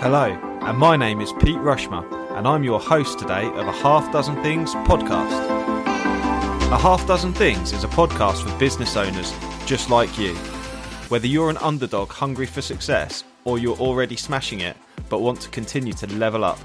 Hello, and my name is Pete Rushmer, and I'm your host today of a Half Dozen Things podcast. A Half Dozen Things is a podcast for business owners just like you. Whether you're an underdog hungry for success or you're already smashing it but want to continue to level up,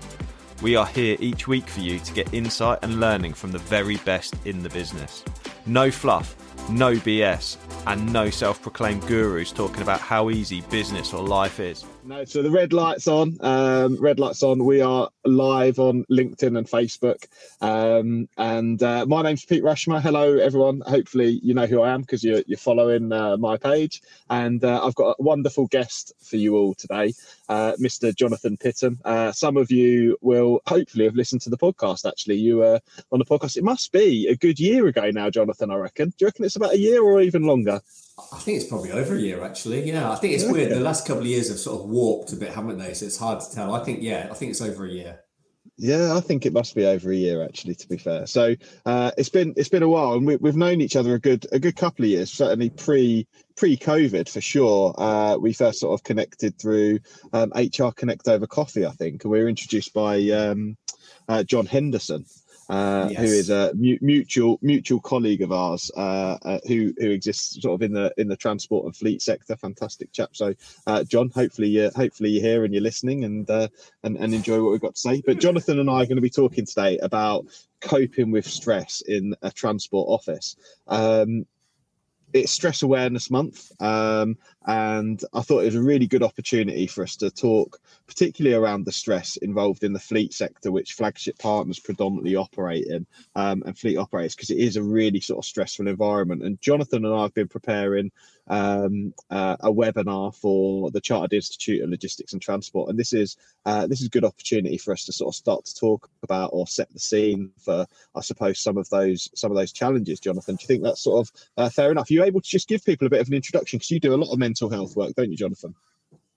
we are here each week for you to get insight and learning from the very best in the business. No fluff, no BS, and no self proclaimed gurus talking about how easy business or life is. No, so the red light's on. Um, red light's on. We are live on LinkedIn and Facebook. Um, and uh, my name's Pete Rushmer. Hello, everyone. Hopefully, you know who I am because you're, you're following uh, my page. And uh, I've got a wonderful guest for you all today, uh, Mr. Jonathan Pittam. Uh, some of you will hopefully have listened to the podcast. Actually, you were on the podcast. It must be a good year ago now, Jonathan. I reckon. Do you reckon it's about a year or even longer? I think it's probably over a year actually. Yeah, I think it's weird. The last couple of years have sort of warped a bit, haven't they? So it's hard to tell. I think yeah, I think it's over a year. Yeah, I think it must be over a year actually. To be fair, so uh, it's been it's been a while, and we, have known each other a good a good couple of years. Certainly pre pre COVID for sure. Uh, we first sort of connected through um, HR Connect over coffee, I think, and we were introduced by um, uh, John Henderson uh, yes. who is a mutual mutual colleague of ours uh, uh, who who exists sort of in the in the transport and fleet sector. Fantastic chap. So, uh, John, hopefully you hopefully you're here and you're listening and uh, and and enjoy what we've got to say. But Jonathan and I are going to be talking today about coping with stress in a transport office. Um, it's stress awareness month um, and i thought it was a really good opportunity for us to talk particularly around the stress involved in the fleet sector which flagship partners predominantly operate in um, and fleet operators because it is a really sort of stressful environment. And jonathan and i have been preparing um, uh, a webinar for the chartered institute of logistics and transport. And this is uh, this is a good opportunity for us to sort of start to talk about or set the scene for i suppose some of those some of those challenges jonathan. Do you think that's sort of uh, fair enough? Are you able to just give people a bit of an introduction? Because you do a lot of mental health work, don't you, Jonathan?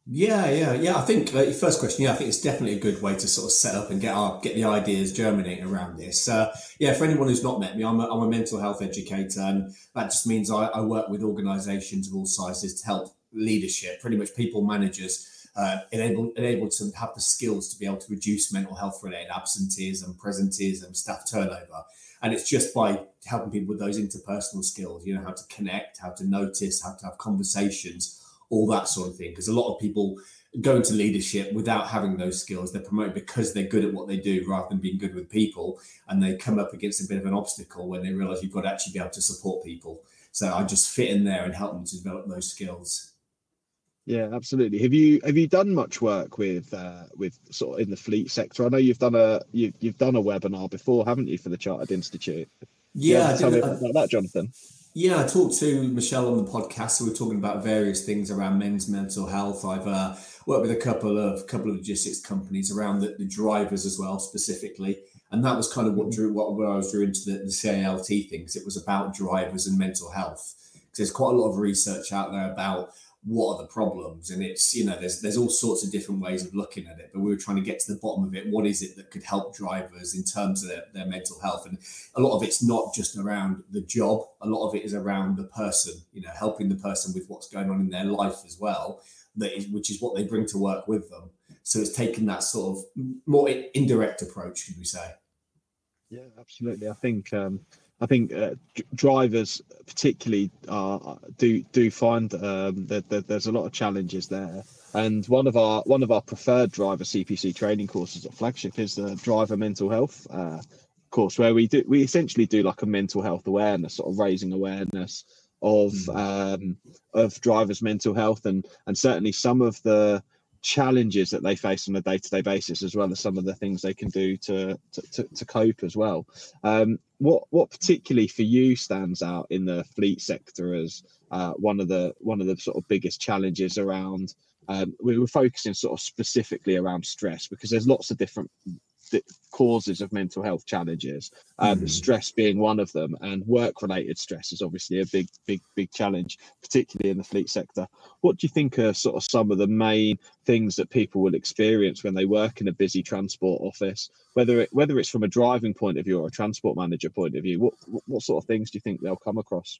Yeah, yeah, yeah. I think uh, first question. Yeah, I think it's definitely a good way to sort of set up and get our get the ideas germinating around this. Uh, yeah, for anyone who's not met me, I'm a, I'm a mental health educator, and that just means I, I work with organisations of all sizes to help leadership, pretty much people managers, uh, enable enable to have the skills to be able to reduce mental health related absenteeism, presenteeism, staff turnover, and it's just by helping people with those interpersonal skills you know how to connect how to notice how to have conversations all that sort of thing. Because a lot of people go into leadership without having those skills. They're promoted because they're good at what they do rather than being good with people. And they come up against a bit of an obstacle when they realize you've got to actually be able to support people. So i just fit in there and help them to develop those skills yeah, absolutely. Have you have you done much work with uh, with sort of in the fleet sector? I know you've done a you, you've done a webinar before, haven't you, for the Chartered Institute? Yeah, yeah tell me about that, Jonathan. Yeah, I talked to Michelle on the podcast. So we're talking about various things around men's mental health. I've uh, worked with a couple of couple of logistics companies around the, the, drivers as well, specifically, and that was kind of what drew what, what I was drew into the, the CILT things. It was about drivers and mental health because there's quite a lot of research out there about what are the problems? And it's you know there's there's all sorts of different ways of looking at it but we were trying to get to the bottom of it. What is it that could help drivers in terms of their, their mental health? And a lot of it's not just around the job. A lot of it is around the person you know helping the person with what's going on in their life as well that is which is what they bring to work with them. So it's taken that sort of more indirect approach could we say. Yeah absolutely. I think um I think uh, drivers particularly uh, do do find um, that, that, there's a lot of challenges there. And one of our one of our preferred driver CPC training courses at Flagship is the driver mental health uh, course, where we do we essentially do like a mental health awareness, sort of raising awareness of mm. um, of drivers' mental health, and and certainly some of the challenges that they face on a day-to-day basis as well as some of the things they can do to to, to, to cope as well. Um, what what particularly for you stands out in the fleet sector as uh, one of the one of the sort of biggest challenges around um, we were focusing sort of specifically around stress because there's lots of different causes of mental health challenges um, mm. stress being one of them and work related stress is obviously a big big big challenge particularly in the fleet sector. What do you think are sort of some of the main things that people will experience when they work in a busy transport office? Whether it whether it's from a driving point of view or a transport manager point of view what what sort of things do you think they'll come across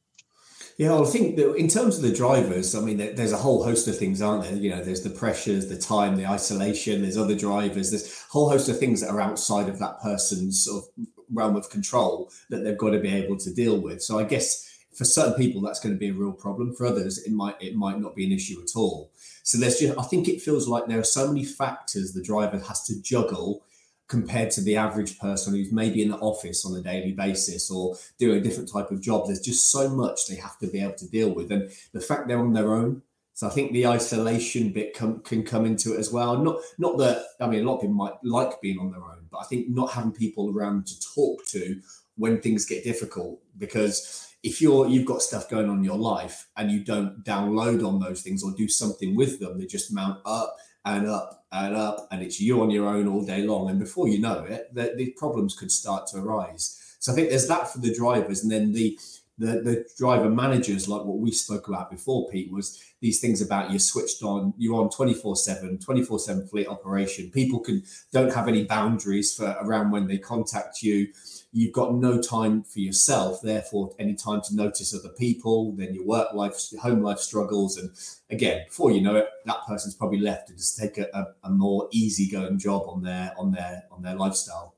Yeah, I think that in terms of the drivers, I mean, there's a whole host of things, aren't there? You know, there's the pressures, the time, the isolation. There's other drivers. There's a whole host of things that are outside of that person's sort of realm of control that they've got to be able to deal with. So I guess for certain people that's going to be a real problem. For others, it might it might not be an issue at all. So there's just I think it feels like there are so many factors the driver has to juggle compared to the average person who's maybe in the office on a daily basis or doing a different type of job. There's just so much they have to be able to deal with. And the fact they're on their own. So I think the isolation bit com- can come into it as well. Not not that I mean a lot of people might like being on their own, but I think not having people around to talk to when things get difficult because if you're you've got stuff going on in your life and you don't download on those things or do something with them, they just mount up and up and up, and it's you on your own all day long. And before you know it, the, the problems could start to arise. So I think there's that for the drivers, and then the the, the driver managers, like what we spoke about before, Pete, was these things about you're switched on, you're on 24 7, 24 7 fleet operation. People can don't have any boundaries for around when they contact you. You've got no time for yourself, therefore, any time to notice other people, then your work life, your home life struggles. And again, before you know it, that person's probably left to just take a, a, a more easygoing job on their on their on their lifestyle.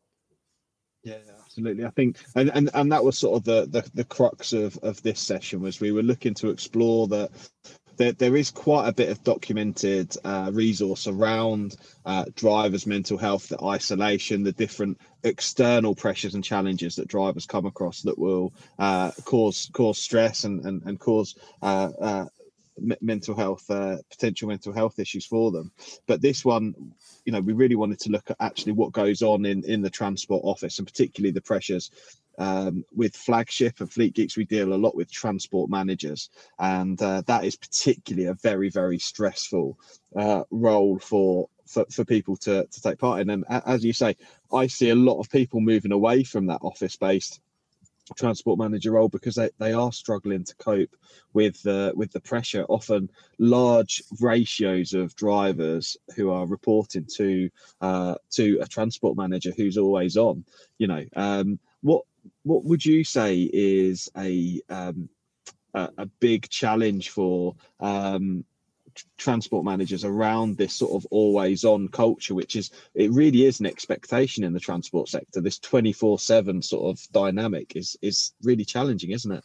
Yeah, absolutely. I think, and, and and that was sort of the, the the crux of of this session was we were looking to explore that there, there is quite a bit of documented uh, resource around uh, drivers' mental health, the isolation, the different external pressures and challenges that drivers come across that will uh, cause cause stress and and, and cause uh, uh, mental health uh, potential mental health issues for them. But this one you know we really wanted to look at actually what goes on in in the transport office and particularly the pressures um, with flagship and fleet geeks we deal a lot with transport managers and uh, that is particularly a very very stressful uh, role for for, for people to, to take part in. And as you say i see a lot of people moving away from that office based transport manager role because they, they are struggling to cope with uh, with the pressure. Often large ratios of drivers who are reporting to uh, to a transport manager who's always on you know. Um, what what would you say is a um, a, a big challenge for um, transport managers around this sort of always on culture which is it really is an expectation in the transport sector. This 24 7 sort of dynamic is is really challenging isn't it?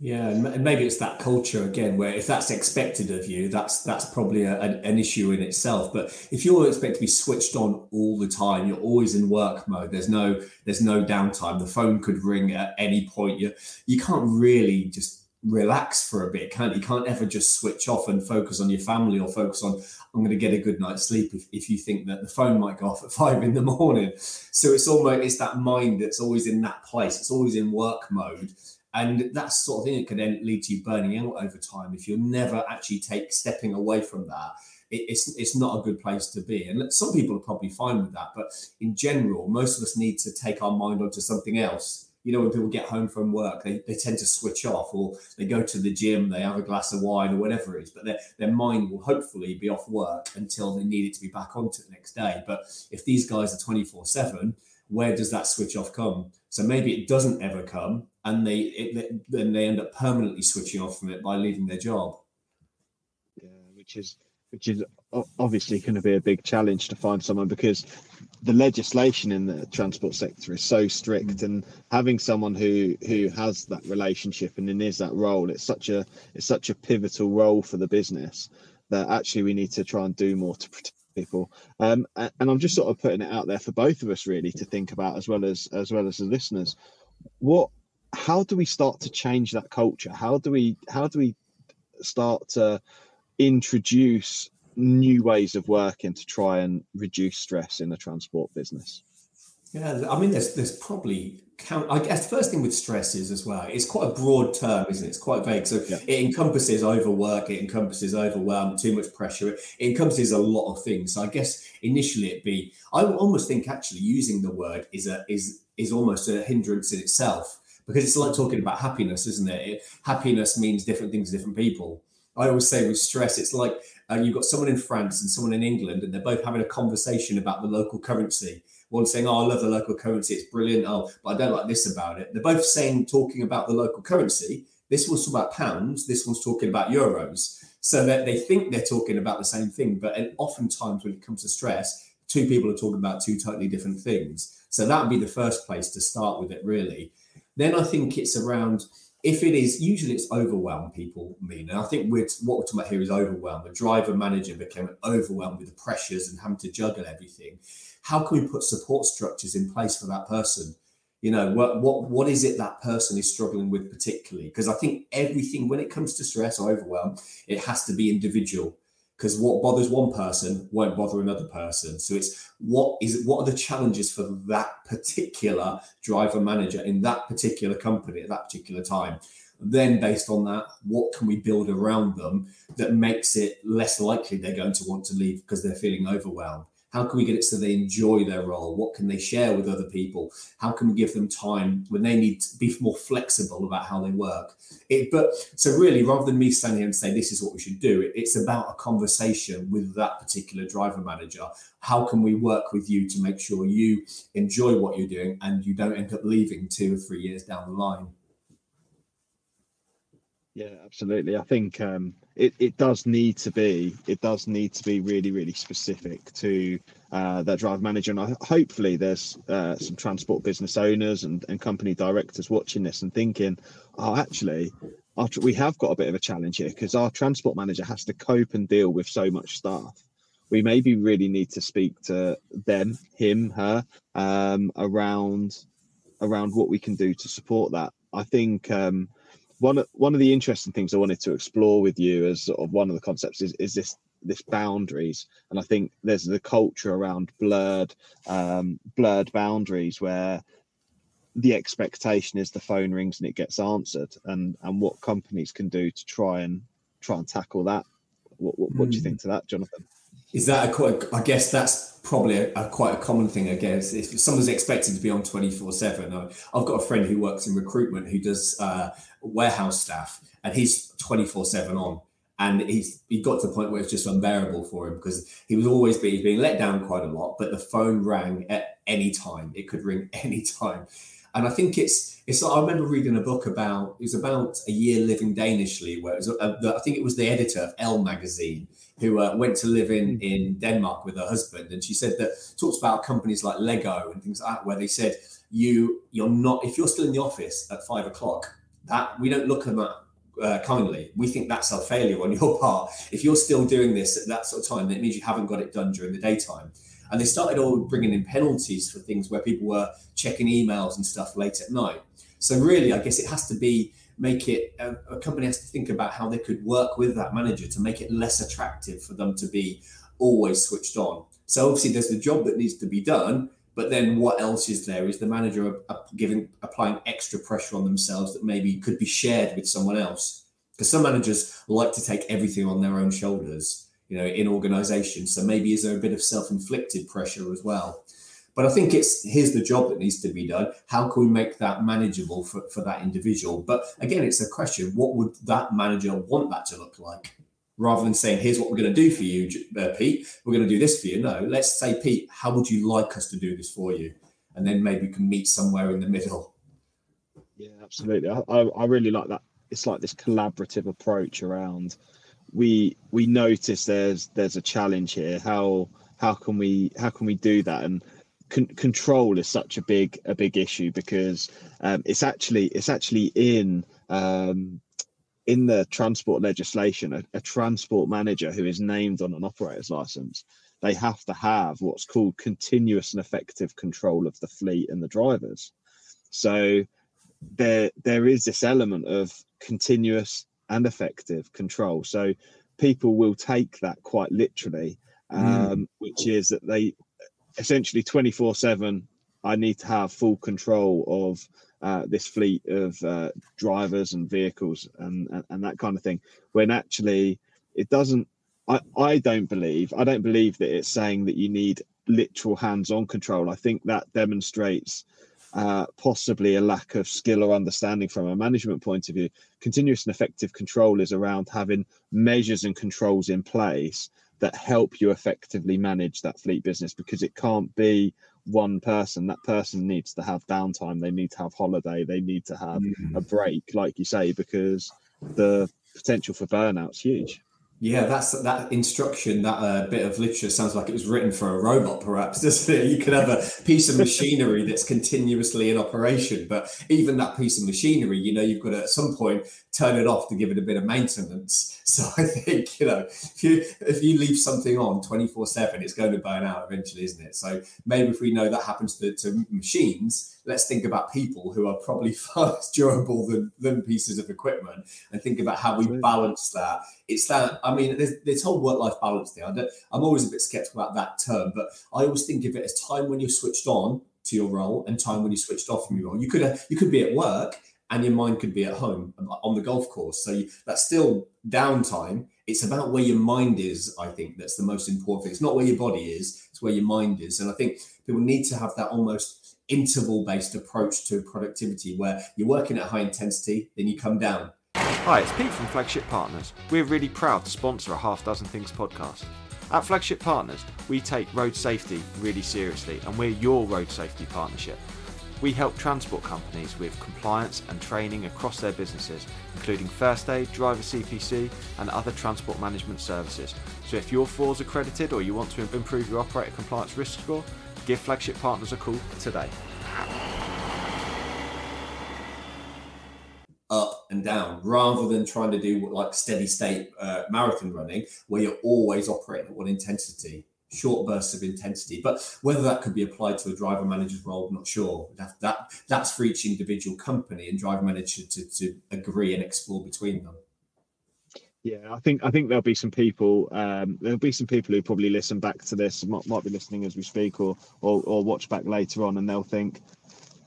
Yeah and maybe it's that culture again where if that's expected of you that's that's probably a, an issue in itself. But if you're expected to be switched on all the time you're always in work mode there's no there's no downtime the phone could ring at any point. You you can't really just relax for a bit, can't you? Can't ever just switch off and focus on your family or focus on I'm going to get a good night's sleep if, if you think that the phone might go off at five in the morning. So it's almost it's that mind that's always in that place. It's always in work mode. And that sort of thing it could then lead to you burning out over time if you're never actually take stepping away from that. it's it's not a good place to be. And some people are probably fine with that, but in general, most of us need to take our mind onto something else you know, when people get home from work, they, they tend to switch off or they go to the gym, they have a glass of wine or whatever it is, but their, their mind will hopefully be off work until they need it to be back on to the next day. But if these guys are 24 7, where does that switch off come? So maybe it doesn't ever come and they it, then they end up permanently switching off from it by leaving their job. Yeah, which is which is obviously going to be a big challenge to find someone because the legislation in the transport sector is so strict and having someone who who has that relationship and then is that role it's such a it's such a pivotal role for the business that actually we need to try and do more to protect people. Um, and i'm just sort of putting it out there for both of us really to think about as well as as well as the listeners. What how do we start to change that culture? How do we how do we start to introduce new ways of working to try and reduce stress in the transport business? Yeah, I mean, there's there's probably count. I guess the first thing with stress is as well. It's quite a broad term, isn't it? It's quite vague. So yeah. it encompasses overwork, it encompasses overwhelm, too much pressure. It, it encompasses a lot of things. So I guess initially it'd be. I almost think actually using the word is a is is almost a hindrance in itself because it's like talking about happiness, isn't it? it happiness means different things to different people. I always say with stress, it's like uh, you've got someone in France and someone in England, and they're both having a conversation about the local currency. One saying, "Oh, I love the local currency; it's brilliant." Oh, but I don't like this about it. They're both saying, talking about the local currency. This one's talking about pounds. This one's talking about euros. So that they think they're talking about the same thing, but oftentimes when it comes to stress, two people are talking about two totally different things. So that would be the first place to start with it, really. Then I think it's around if it is usually it's overwhelmed people mean and i think we're, what we're talking about here is overwhelmed. The driver manager became overwhelmed with the pressures and having to juggle everything. How can we put support structures in place for that person? You know what what what is it that person is struggling with particularly? Because i think everything when it comes to stress or overwhelm it has to be individual because what bothers one person won't bother another person. So it's what is what are the challenges for that particular driver manager in that particular company at that particular time? Then, based on that, what can we build around them that makes it less likely they're going to want to leave because they're feeling overwhelmed? How can we get it so they enjoy their role? What can they share with other people? How can we give them time when they need to be more flexible about how they work? It, but so really, rather than me standing here and saying this is what we should do, it, it's about a conversation with that particular driver manager. How can we work with you to make sure you enjoy what you're doing and you don't end up leaving two or three years down the line? Yeah, absolutely. I think um, it, it does need to be it does need to be really really specific to uh, that drive manager, and I, hopefully there's uh, some transport business owners and, and company directors watching this and thinking, oh, actually, our, we have got a bit of a challenge here because our transport manager has to cope and deal with so much staff. We maybe really need to speak to them, him, her, um, around around what we can do to support that. I think. Um, one of one of the interesting things I wanted to explore with you as sort of one of the concepts is is this this boundaries. And i think there's the culture around blurred um, blurred boundaries where the expectation is the phone rings and it gets answered. And and what companies can do to try and try and tackle that. What, what, what do you hmm. think to that jonathan is that a quite i guess that's probably a, a, quite a common thing i guess. If someone's expected to be on 24 7 i've got a friend who works in recruitment who does uh, warehouse staff and he's 24 7 on. And he's he got to the point where it's just unbearable for him because he was always being, being let down quite a lot but the phone rang at any time. It could ring any time. And i think it's it's i remember reading a book about it was about a year living danishly where it was I think it was the editor of Elle magazine who uh, went to live in in denmark with her husband and she said that talks about companies like lego and things like that where they said you you're not if you're still in the office at five o'clock that we don't look at that uh, kindly. We think that's a failure on your part. If you're still doing this at that sort of time, that means you haven't got it done during the daytime. And they started all bringing in penalties for things where people were checking emails and stuff late at night. So really, I guess it has to be make it a, a company has to think about how they could work with that manager to make it less attractive for them to be always switched on. So obviously, there's the job that needs to be done, but then what else is there? Is the manager giving applying extra pressure on themselves that maybe could be shared with someone else? Because some managers like to take everything on their own shoulders, you know, in organizations. So maybe is there a bit of self-inflicted pressure as well? But I think it's here's the job that needs to be done. How can we make that manageable for, for that individual? But again, it's a question: what would that manager want that to look like? rather than saying, here's what we're going to do for you, uh, Pete, we're going to do this for you. No, let's say, Pete, how would you like us to do this for you? And then maybe we can meet somewhere in the middle. Yeah, absolutely. I, I really like that. It's like this collaborative approach around we we notice there's there's a challenge here. How how can we how can we do that? And con- control is such a big a big issue because um, it's actually it's actually in um, in the transport legislation, a, a, transport manager who is named on an operator's license, they have to have what's called continuous and effective control of the fleet and the drivers. So there there is this element of continuous and effective control. So people will take that quite literally, mm. um, mm. which is that they essentially 24 7 I need to have full control of uh, this fleet of uh, drivers and vehicles and, and, and that kind of thing. When actually, it doesn't. I I don't believe I don't believe that it's saying that you need literal hands-on control. I think that demonstrates uh, possibly a lack of skill or understanding from a management point of view. Continuous and effective control is around having measures and controls in place that help you effectively manage that fleet business because it can't be one person. That person needs to have downtime. They need to have holiday. They need to have mm. a break, like you say, because the potential for burnout's huge. Yeah, that's that instruction. That uh, bit of literature sounds like it was written for a robot, perhaps, doesn't it? You could have a piece of machinery that's continuously in operation, but even that piece of machinery, you know, you've got to at some point turn it off to give it a bit of maintenance. So I think you know, if you if you leave something on twenty four seven, it's going to burn out eventually, isn't it? So maybe if we know that happens to, to machines, let's think about people who are probably far less durable than than pieces of equipment, and think about how we balance that. It's that I mean, there's this whole work life balance thing. I'm always a bit skeptical about that term, but I always think of it as time when you're switched on to your role and time when you switched off from your role. You could you could be at work and your mind could be at home on the golf course. So you, that's still downtime. It's about where your mind is, I think, that's the most important thing. It's not where your body is, it's where your mind is. And I think people need to have that almost interval based approach to productivity where you're working at high intensity, then you come down. Hi, it's Pete from Flagship Partners. We're really proud to sponsor a Half Dozen Things podcast. At Flagship Partners, we take road safety really seriously, and we're your road safety partnership. We help transport companies with compliance and training across their businesses, including first aid, driver CPC, and other transport management services. So if you're FORS accredited or you want to improve your operator compliance risk score, give Flagship Partners a call today. Up and down, rather than trying to do like steady state uh, marathon running, where you're always operating at one intensity short bursts of intensity. But whether that could be applied to a driver manager's role, I'm not sure. That, that that's for each individual company and driver manager to, to agree and explore between them. Yeah, I think I think there'll be some people. Um, there'll be some people who probably listen back to this, might, might be listening as we speak, or, or or watch back later on, and they'll think,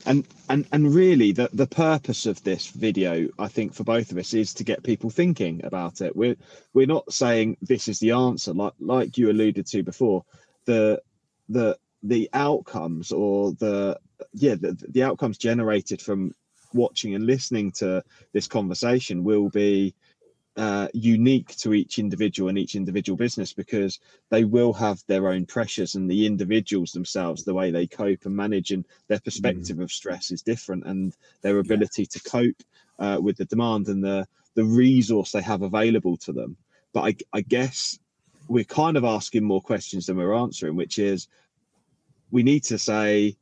and and and really the the purpose of this video i think for both of us is to get people thinking about it. We're we're not saying this is the answer like like you alluded to before. The the the outcomes or the yeah the, the outcomes generated from watching and listening to this conversation will be uh, unique to each individual and each individual business because they will have their own pressures and the individuals themselves the way they cope and manage and their perspective mm. of stress is different and their ability yeah. to cope uh, with the demand and the the resource they have available to them but I, I guess we're kind of asking more questions than we're answering which is we need to say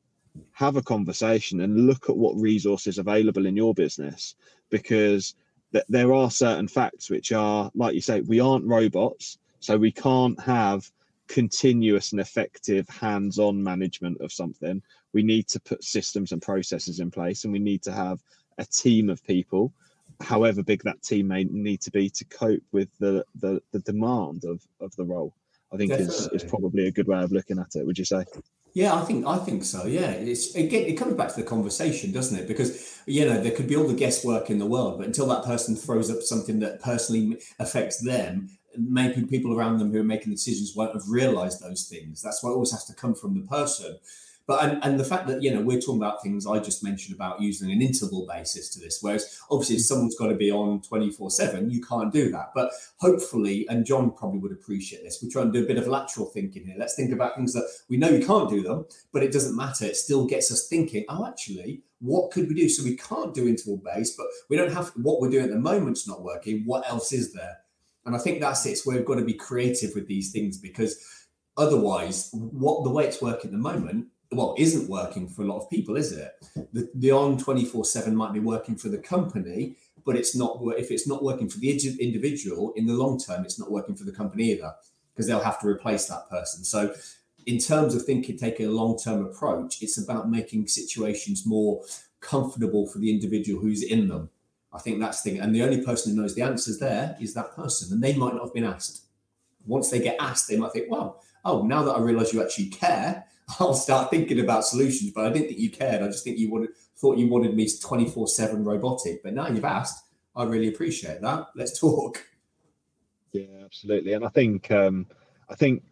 have a conversation and look at what resources available in your business because that there are certain facts which are, like you say, we aren't robots, so we can't have continuous and effective hands-on management of something. We need to put systems and processes in place, and we need to have a team of people, however big that team may need to be, to cope with the the, the demand of of the role. I think is, is probably a good way of looking at it. Would you say? Yeah, I think I think so. Yeah, it's again it comes back to the conversation, doesn't it? Because you know there could be all the guesswork in the world, but until that person throws up something that personally affects them, maybe people around them who are making decisions won't have realised those things. That's why it always has to come from the person. But and, and the fact that you know we're talking about things I just mentioned about using an interval basis to this, whereas obviously if mm. someone's got to be on twenty four seven, you can't do that. But hopefully, and John probably would appreciate this. We're trying to do a bit of lateral thinking here. Let's think about things that we know you can't do them, but it doesn't matter. It still gets us thinking. Oh, actually, what could we do? So we can't do interval based, but we don't have what we're doing at the moment's not working. What else is there? And I think that's it. It's where we've got to be creative with these things because otherwise, what the way it's working at the moment well isn't working for a lot of people is it? The, the on 24 7 might be working for the company but it's not if it's not working for the individual in the long term it's not working for the company either because they'll have to replace that person. So in terms of thinking taking a long-term approach it's about making situations more comfortable for the individual who's in them. I think that's the thing and the only person who knows the answers there is that person and they might not have been asked. Once they get asked they might think well oh now that i realize you actually care I'll start thinking about solutions. But I didn't think you cared. I just think you wanted thought you wanted me 24 7 robotic. But now you've asked, I really appreciate that. Let's talk. Yeah, absolutely. And I think um I think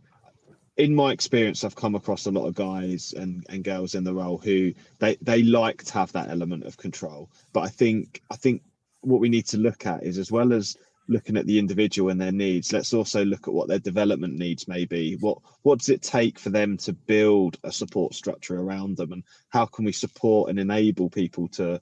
in my experience I've come across a lot of guys and, and girls in the role who they, they like to have that element of control. But I think I think what we need to look at is as well as looking at the individual and their needs let's also look at what their development needs may be. What what does it take for them to build a support structure around them? And how can we support and enable people to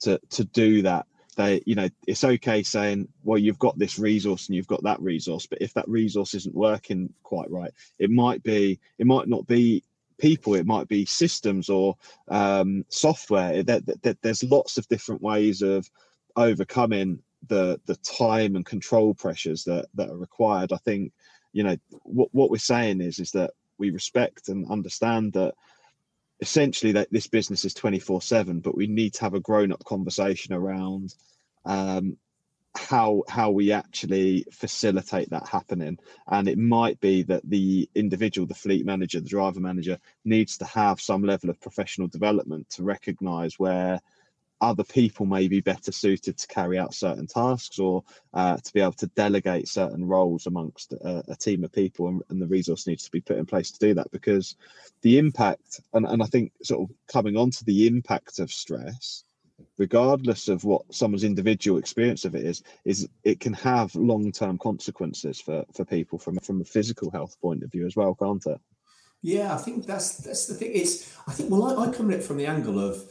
to to do that? They you know it's okay saying well you've got this resource and you've got that resource but if that resource isn't working quite right it might be it might not be people it might be systems or um, software. That, there's lots of different ways of overcoming the the time and control pressures that that are required. I think you know what what we're saying is is that we respect and understand that essentially that this business is 24 7 but we need to have a grown-up conversation around um, how how we actually facilitate that happening. And it might be that the individual the fleet manager the driver manager needs to have some level of professional development to recognize where other people may be better suited to carry out certain tasks or uh, to be able to delegate certain roles amongst a, a team of people and, and, the resource needs to be put in place to do that because the impact and, and i think sort of coming on to the impact of stress regardless of what someone's individual experience of it is is it can have long-term consequences for for people from from a physical health point of view as well can't it? Yeah i think that's that's the thing. It's i think well i, I come at it from the angle of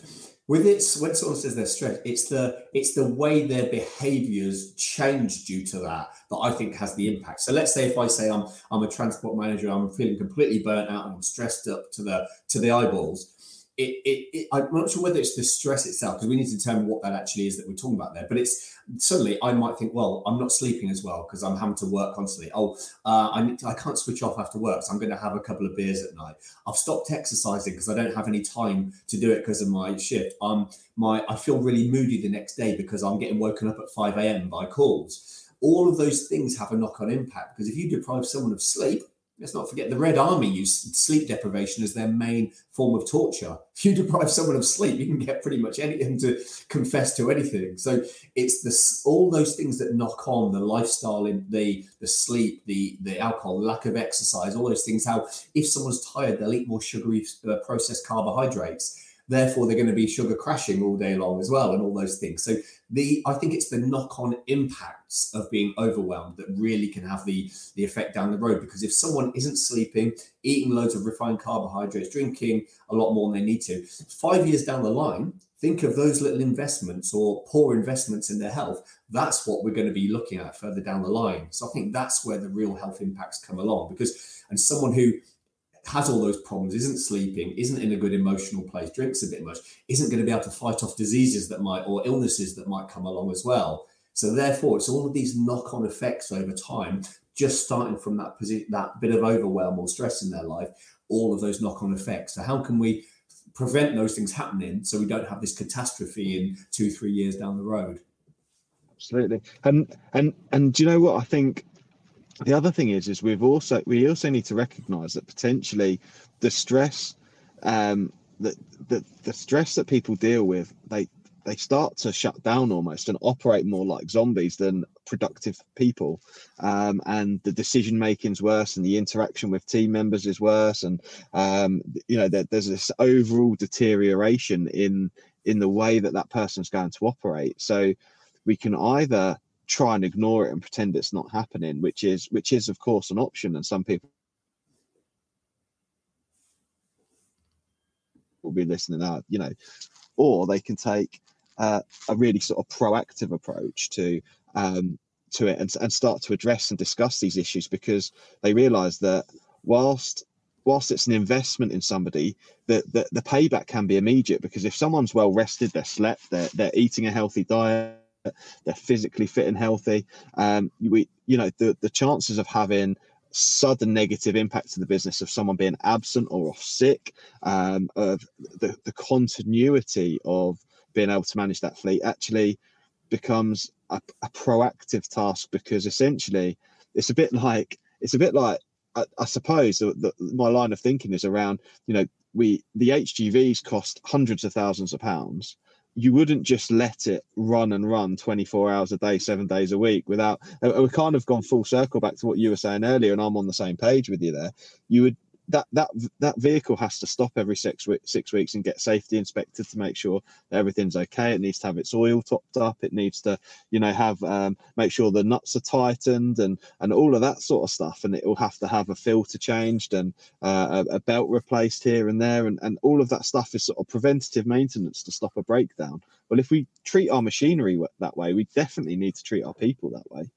with its when someone says they're stressed, it's the it's the way their behaviors change due to that that I think has the impact. So let's say if I say I'm I'm a transport manager, I'm feeling completely burnt out and I'm stressed up to the to the eyeballs it, it, it, I'm not sure whether it's the stress itself because we need to determine what that actually is that we're talking about there. But it's suddenly I might think, well, I'm not sleeping as well because I'm having to work constantly. Oh, uh, I to, I can't switch off after work, so I'm going to have a couple of beers at night. I've stopped exercising because I don't have any time to do it because of my shift. Um, my I feel really moody the next day because I'm getting woken up at 5 a.m. by calls. All of those things have a knock-on impact because if you deprive someone of sleep, let's not forget the Red Army used sleep deprivation as their main form of torture. If you deprive someone of sleep, you can get pretty much anything to confess to anything. So it's this all those things that knock on the lifestyle, in the the sleep, the the alcohol, lack of exercise, all those things. How if someone's tired, they'll eat more sugary uh, processed carbohydrates therefore they're going to be sugar crashing all day long as well and all those things. So the i think it's the knock-on impacts of being overwhelmed that really can have the the effect down the road because if someone isn't sleeping eating loads of refined carbohydrates drinking a lot more than they need to five years down the line think of those little investments or poor investments in their health. That's what we're going to be looking at further down the line. So i think that's where the real health impacts come along because and someone who has all those problems, isn't sleeping, isn't in a good emotional place, drinks a bit much, isn't going to be able to fight off diseases that might or illnesses that might come along as well. So therefore, it's all of these knock-on effects over time, just starting from that position, that bit of overwhelm or stress in their life, all of those knock-on effects. So how can we prevent those things happening so we don't have this catastrophe in two, three years down the road? Absolutely. And and and do you know what I think the other thing is is we've also we also need to recognize that potentially the stress um that the, the stress that people deal with they they start to shut down almost and operate more like zombies than productive people. Um, and the decision making's worse and the interaction with team members is worse. And um, you know there, there's this overall deterioration in in the way that that person's going to operate. So we can either try and ignore it and pretend it's not happening, which is which is of course an option, and some people will be listening out, you know, or they can take uh, a really sort of proactive approach to um, to it and, and start to address and discuss these issues because they realize that whilst whilst it's an investment in somebody, the, the, the payback can be immediate because if someone's well rested, they're slept, they're, they're eating a healthy diet, they're physically fit and healthy. Um, we, you know, the the chances of having sudden negative impact to the business of someone being absent or off sick, um, of the, the continuity of being able to manage that fleet actually becomes a, a proactive task because essentially it's a bit like it's a bit like I, I suppose the, the, my line of thinking is around you know we the HGVs cost hundreds of thousands of pounds you wouldn't just let it run and run 24 hours a day, seven days a week without. Uh, uh, We've kind of gone full circle back to what you were saying earlier, and I'm on the same page with you there. You would that that that vehicle has to stop every six six weeks and get safety inspected to make sure that everything's okay. It needs to have its oil topped up. It needs to, you know, have um, make sure the nuts are tightened and and all of that sort of stuff. And it will have to have a filter changed and uh, a, a, belt replaced here and there, and and all of that stuff is sort of preventative maintenance to stop a breakdown. Well, if we treat our machinery that way, we definitely need to treat our people that way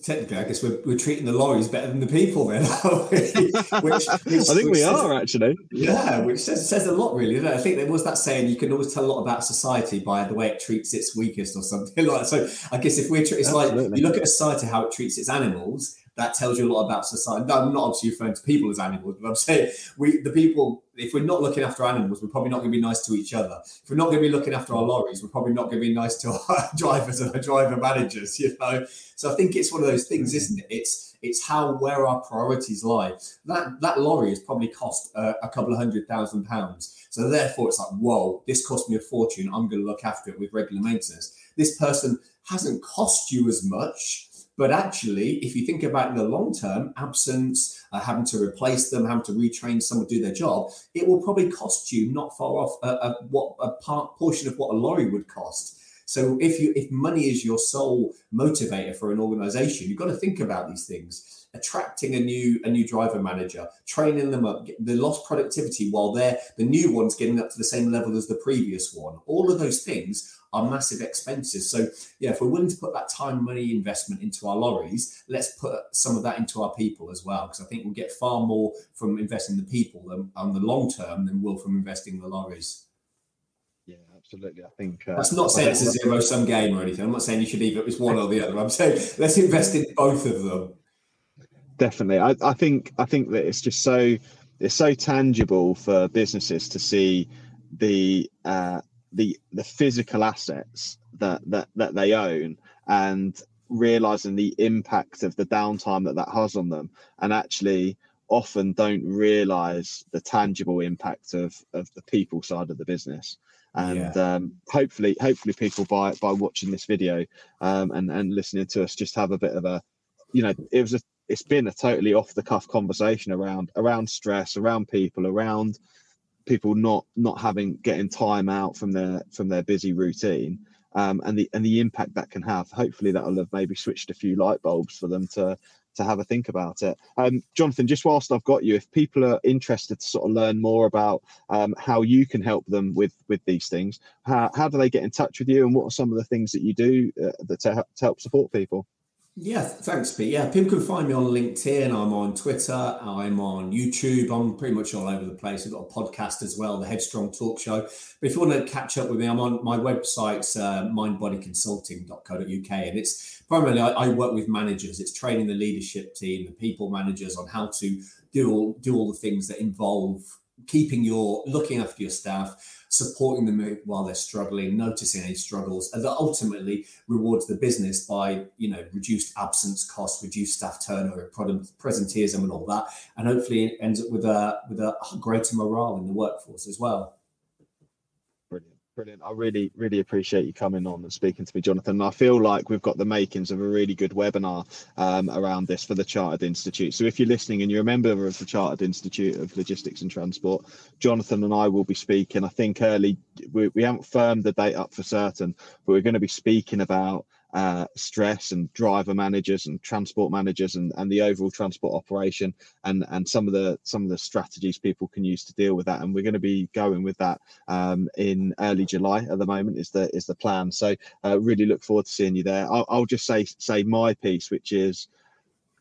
technically, I guess we're, we're treating the lorries better than the people then. which, which, I think we says, are actually. Yeah, which says, says a lot, really. I think there was that saying you can always tell a lot about society by the way it treats its weakest or something like that. So I guess if we're, it's Absolutely. like you look at a society, how it treats its animals, that tells you a lot about society. I'm not obviously referring to people as animals, but I'm saying we, the people, if we're not looking after animals, we're probably not going to be nice to each other. If we're not going to be looking after our lorries, we're probably not going to be nice to our drivers and our driver managers, you know? So I think it's one of those things, isn't it? It's, it's how, where our priorities lie. That, that lorry has probably cost uh, a couple of hundred thousand pounds. So therefore it's like, whoa, this cost me a fortune. I'm going to look after it with regular maintenance. This person hasn't cost you as much but actually, if you think about in the long term, absence, uh, having to replace them, having to retrain someone to do their job, it will probably cost you not far off a, a what a part, portion of what a lorry would cost. So if you if money is your sole motivator for an organization, you've got to think about these things. Attracting a new a new driver manager, training them up, the lost productivity while they're the new one's getting up to the same level as the previous one. All of those things are massive expenses. So, yeah, if we're willing to put that time, money investment into our lorries, let's put some of that into our people as well, because I think we'll get far more from investing the people than, on the long term than we'll from investing the lorries. Yeah, absolutely. I think uh, that's not saying it's a zero sum game or anything. I'm not saying you should either it's one or the other. I'm saying let's invest in both of them. Definitely, I, I think I think that it's just so it's so tangible for businesses to see the uh, the the physical assets that that that they own and realizing the impact of the downtime that that has on them and actually often don't realize the tangible impact of of the people side of the business and yeah. um, hopefully hopefully people by by watching this video um, and and listening to us just have a bit of a you know it was a it's been a totally off the cuff conversation around around stress around people around people not not having getting time out from their from their busy routine um, and the and the impact that can have. Hopefully, that'll have maybe switched a few light bulbs for them to to have a think about it. Um, Jonathan, just whilst I've got you, if people are interested to sort of learn more about um, how you can help them with with these things, how, how do they get in touch with you, and what are some of the things that you do uh, that to, to help support people? Yeah, thanks, Pete. Yeah, people can find me on LinkedIn. I'm on Twitter. I'm on YouTube. I'm pretty much all over the place. I've got a podcast as well, the Headstrong Talk Show. But if you want to catch up with me, I'm on my website's uh, mindbodyconsulting.co.uk, and it's primarily I, I work with managers. It's training the leadership team, the people managers on how to do all do all the things that involve keeping your looking after your staff supporting them while they're struggling, noticing any struggles, and that ultimately rewards the business by you know reduced absence costs, reduced staff turnover, presenteeism, and all that, and hopefully it ends up with a with a greater morale in the workforce as well. Brilliant. I really, really appreciate you coming on and speaking to me, Jonathan. I feel like we've got the makings of a really good webinar um, around this for the Chartered Institute. So if you're listening and you're a member of the Chartered Institute of Logistics and Transport, Jonathan and I will be speaking. I think early, we, we haven't firmed the date up for certain, but we're going to be speaking about uh, stress and driver managers and transport managers and, and the overall transport operation and and some of the some of the strategies people can use to deal with that. And we're going to be going with that um, in early July at the moment is the is the plan. So uh, really look forward to seeing you there. I'll, I'll just say say my piece which is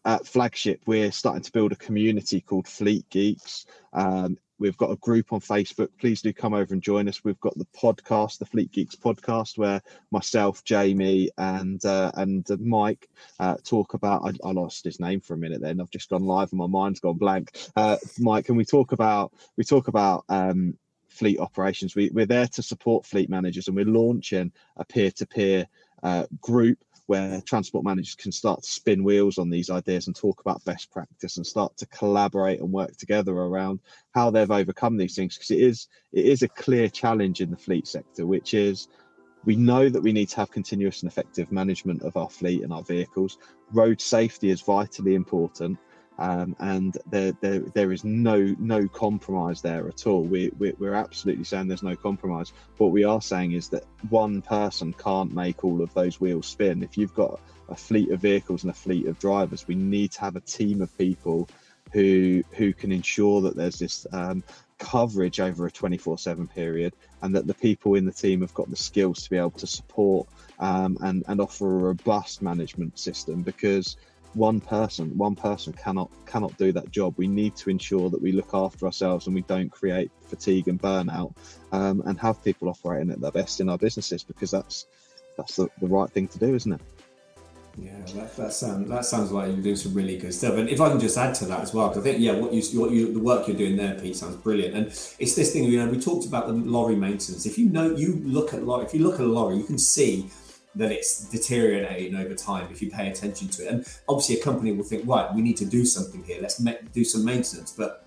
at flagship we're starting to build a community called fleet geeks um, We've got a group on Facebook. Please do come over and join us. We've got the podcast, the Fleet Geeks podcast, where myself, Jamie, and uh, and Mike uh, talk about. I, I, lost his name for a minute. Then I've just gone live and my mind's gone blank. Uh, Mike, and we talk about we talk about um, fleet operations. We, we're there to support fleet managers, and we're launching a peer-to-peer uh, group where transport managers can start to spin wheels on these ideas and talk about best practice and start to collaborate and work together around how they've overcome these things because it is it is a clear challenge in the fleet sector which is we know that we need to have continuous and effective management of our fleet and our vehicles. Road safety is vitally important Um, and there, there, there is no no compromise there at all. We, we, we're absolutely saying there's no compromise. What we are saying is that one person can't make all of those wheels spin. If you've got a fleet of vehicles and a fleet of drivers, we need to have a team of people who who can ensure that there's this um, coverage over a 24/7 period, and that the people in the team have got the skills to be able to support um, and and offer a robust management system because one person one person cannot cannot do that job we need to ensure that we look after ourselves and we don't create fatigue and burnout um, and have people operating at their best in our businesses because that's that's the, the right thing to do isn't it yeah, that, that sounds that sounds like you're doing some really good stuff. And if I can just add to that as well, because I think yeah, what you what you the work you're doing there, Pete, sounds brilliant. And it's this thing you know we talked about the lorry maintenance. If you know you look at lorry, if you look at a lorry, you can see that it's deteriorating over time if you pay attention to it. And obviously, a company will think, right, we need to do something here. Let's make, do some maintenance. But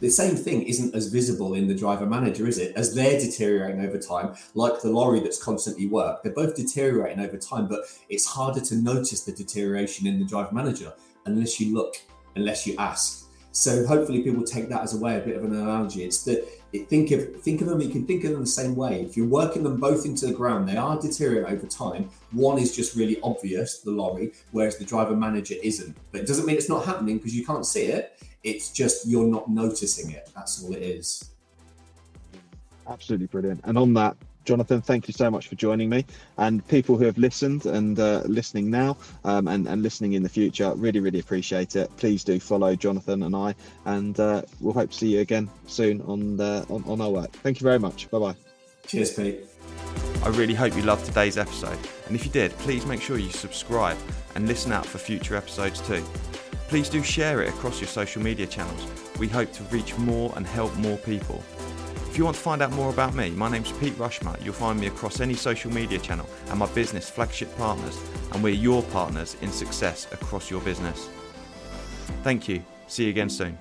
the same thing isn't as visible in the driver manager, is it? As they're deteriorating over time, like the lorry that's constantly worked, they're both deteriorating over time, but it's harder to notice the deterioration in the driver manager unless you look, unless you ask. So hopefully people take that as a way, a bit of an analogy. It's that think of think of them. You can think of them the same way. If you're working them both into the ground, they are deteriorating over time. One is just really obvious, the lorry, whereas the driver manager isn't. But it doesn't mean it's not happening because you can't see it. It's just you're not noticing it. That's all it is. Absolutely brilliant. And on that, Jonathan, thank you so much for joining me. And people who have listened and uh, listening now um, and, and listening in the future, really, really appreciate it. Please do follow Jonathan and I, and uh, we'll hope to see you again soon on, the, on, on our work. Thank you very much. Bye bye. Cheers, Pete. I really hope you loved today's episode. And if you did, please make sure you subscribe and listen out for future episodes too. Please do share it across your social media channels. We hope to reach more and help more people. If you want to find out more about me, my name's Pete Rushmer. You'll find me across any social media channel and my business Flagship Partners, and we're your partners in success across your business. Thank you. See you again soon.